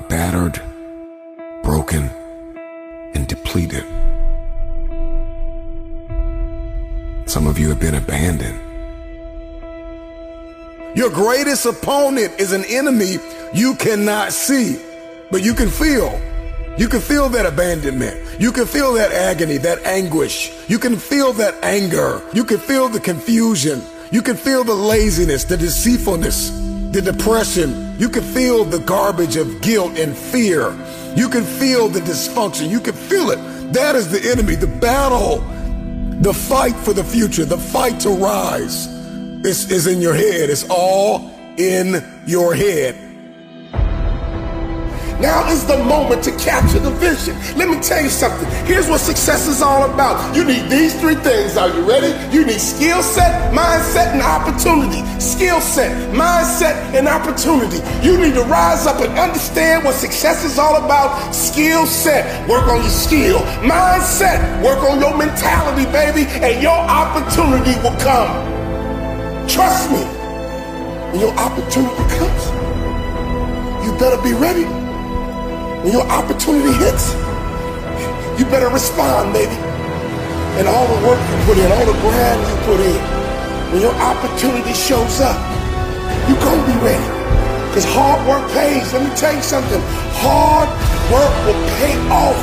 are battered, broken, and depleted. Some of you have been abandoned. Your greatest opponent is an enemy you cannot see, but you can feel. You can feel that abandonment. You can feel that agony, that anguish. You can feel that anger. You can feel the confusion. You can feel the laziness, the deceitfulness, the depression. You can feel the garbage of guilt and fear. You can feel the dysfunction. You can feel it. That is the enemy, the battle, the fight for the future, the fight to rise is, is in your head. It's all in your head. Now is the moment to capture the vision. Let me tell you something. Here's what success is all about. You need these three things. Are you ready? You need skill set, mindset, and opportunity. Skill set, mindset, and opportunity. You need to rise up and understand what success is all about. Skill set, work on your skill. Mindset, work on your mentality, baby, and your opportunity will come. Trust me. When your opportunity comes, you better be ready. When your opportunity hits, you better respond, baby. And all the work you put in, all the grind you put in, when your opportunity shows up, you gonna be ready. Because hard work pays. Let me tell you something. Hard work will pay off.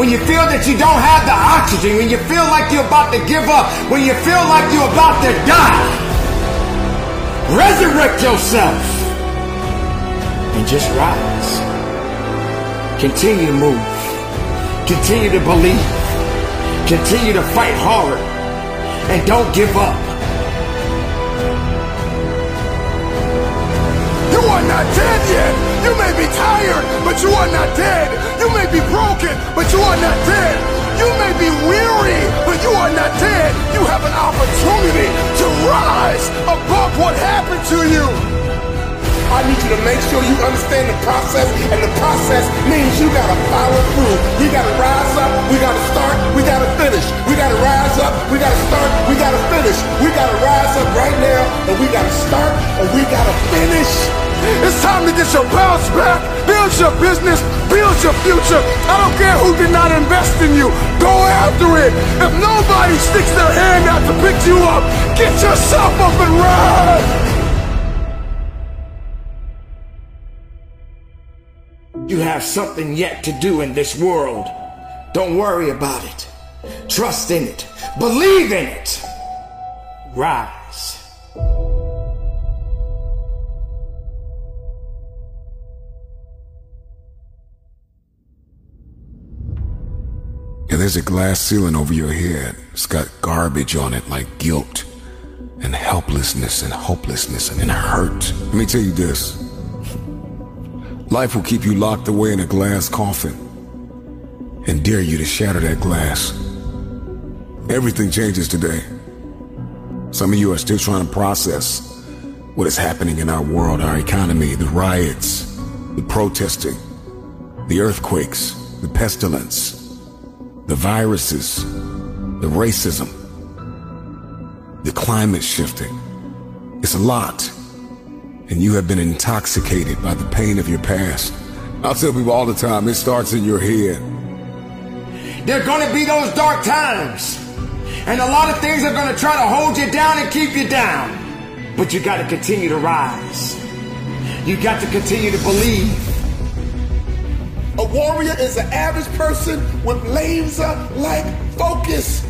When you feel that you don't have the oxygen, when you feel like you're about to give up, when you feel like you're about to die, resurrect yourself and just rise. Continue to move. Continue to believe. Continue to fight hard. And don't give up. You are not dead yet. You may be tired, but you are not dead. You may be broken, but you are not dead. You may be weary, but you are not dead. You have an opportunity to rise above what happened to you. I need you to make sure you understand the process, and the process means you gotta follow through. We gotta rise up, we gotta start, we gotta finish. We gotta rise up, we gotta start, we gotta finish. We gotta rise up right now, and we gotta start, and we gotta finish. It's time to get your bounce back. Build your business. Build your future. I don't care who did not invest in you. Go after it. If nobody sticks their hand out to pick you up, get yourself up and ride. You have something yet to do in this world. Don't worry about it. Trust in it. Believe in it. Rise. Yeah, there's a glass ceiling over your head. It's got garbage on it like guilt and helplessness and hopelessness and hurt. Let me tell you this. Life will keep you locked away in a glass coffin and dare you to shatter that glass. Everything changes today. Some of you are still trying to process what is happening in our world, our economy, the riots, the protesting, the earthquakes, the pestilence, the viruses, the racism, the climate shifting. It's a lot and you have been intoxicated by the pain of your past. I'll tell people all the time, it starts in your head. There are going to be those dark times. And a lot of things are going to try to hold you down and keep you down. But you got to continue to rise. You got to continue to believe. A warrior is an average person with laser-like focus.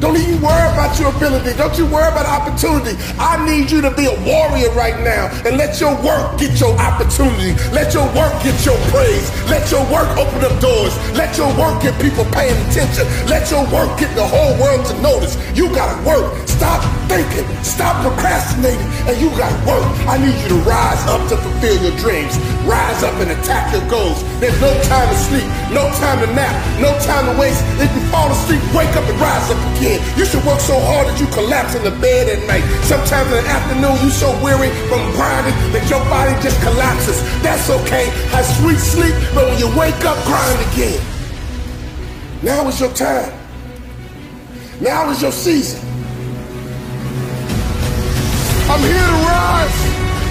Don't even worry about your ability. Don't you worry about opportunity. I need you to be a warrior right now and let your work get your opportunity. Let your work get your praise. Let your work open up doors. Let your work get people paying attention. Let your work get the whole world to notice. You gotta work. Stop thinking. Stop procrastinating. And you gotta work. I need you to rise up to fulfill your dreams. Rise up and attack your goals. There's no time to sleep. No time to nap. No time to waste. If you fall asleep, wake up and rise up again. You should work so hard that you collapse in the bed at night. Sometimes in the afternoon, you so weary from grinding that your body just collapses. That's okay. Have sweet sleep, but when you wake up, grind again. Now is your time. Now is your season. I'm here to rise.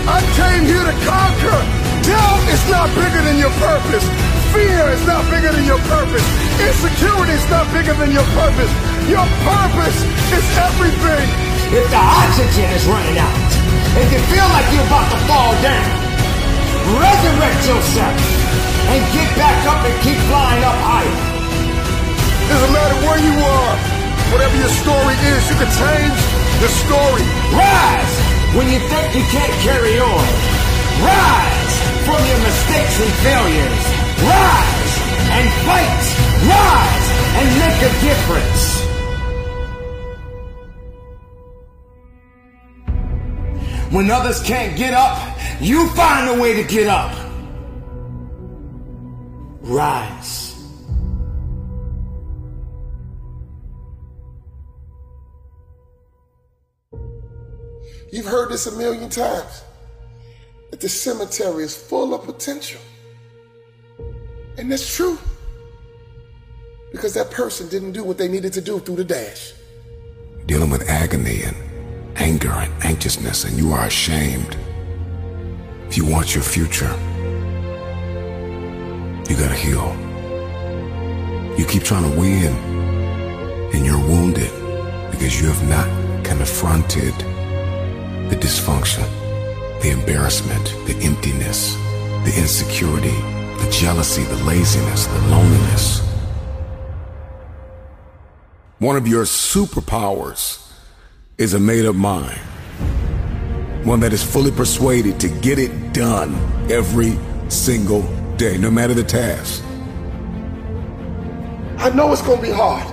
I came here to conquer. Doubt is not bigger than your purpose. Fear is not bigger than your purpose. Insecurity is not bigger than your purpose. Your purpose is everything. If the oxygen is running out and you feel like you're about to fall down, resurrect yourself and get back up and keep flying up higher. Doesn't matter where you are, whatever your story is, you can change the story. Rise when you think you can't carry on. Rise from your mistakes and failures. Rise and fight. Rise and make a difference. When others can't get up, you find a way to get up. Rise. You've heard this a million times. That the cemetery is full of potential. And that's true. Because that person didn't do what they needed to do through the dash. Dealing with agony and anger and anxiousness, and you are ashamed. If you want your future, you gotta heal. You keep trying to win, and you're wounded because you have not confronted the dysfunction, the embarrassment, the emptiness, the insecurity, the jealousy, the laziness, the loneliness. One of your superpowers is a made up mind. One that is fully persuaded to get it done every single day, no matter the task. I know it's gonna be hard.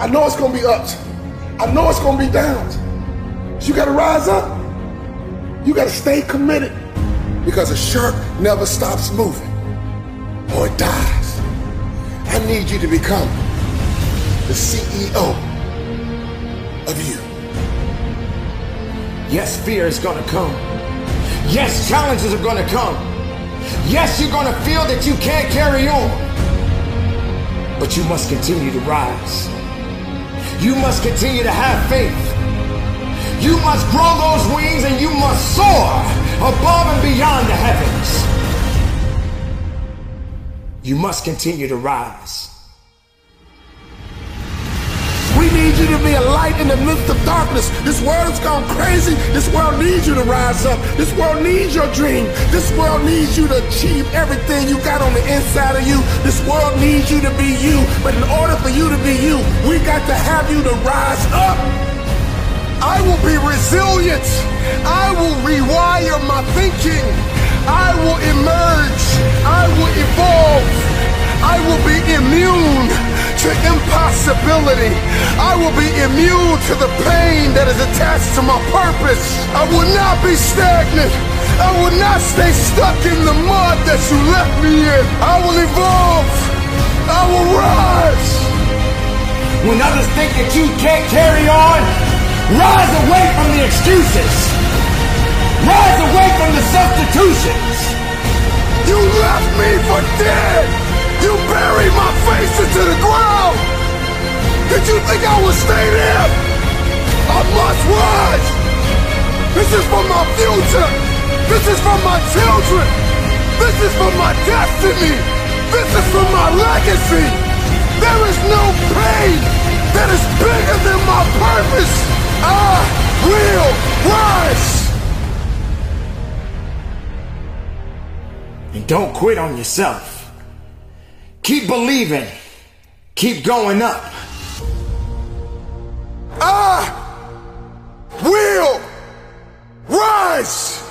I know it's gonna be ups. I know it's gonna be downs. You gotta rise up. You gotta stay committed. Because a shark never stops moving. Or it dies. I need you to become the CEO of you. Yes, fear is gonna come. Yes, challenges are gonna come. Yes, you're gonna feel that you can't carry on. But you must continue to rise. You must continue to have faith. You must grow those wings and you must soar above and beyond the heavens. You must continue to rise. We need you to be a light in the midst of darkness. This world's gone crazy. This world needs you to rise up. This world needs your dream. This world needs you to achieve everything you got on the inside of you. This world needs you to be you. But in order for you to be you, we got to have you to rise up. I will be resilient. I will rewire my thinking. I will emerge. I will evolve. I will be immune to impossibility. I will be immune to the pain that is attached to my purpose. I will not be stagnant. I will not stay stuck in the mud that you left me in. I will evolve. I will rise. When others think that you can't carry on, rise away from the excuses. Rise away from the substitutions. You left me for dead. You buried my face into the ground! Did you think I would stay there? I must rise! This is for my future! This is for my children! This is for my destiny! This is for my legacy! There is no pain that is bigger than my purpose! I will rise! And don't quit on yourself. Keep believing. Keep going up. I will rise.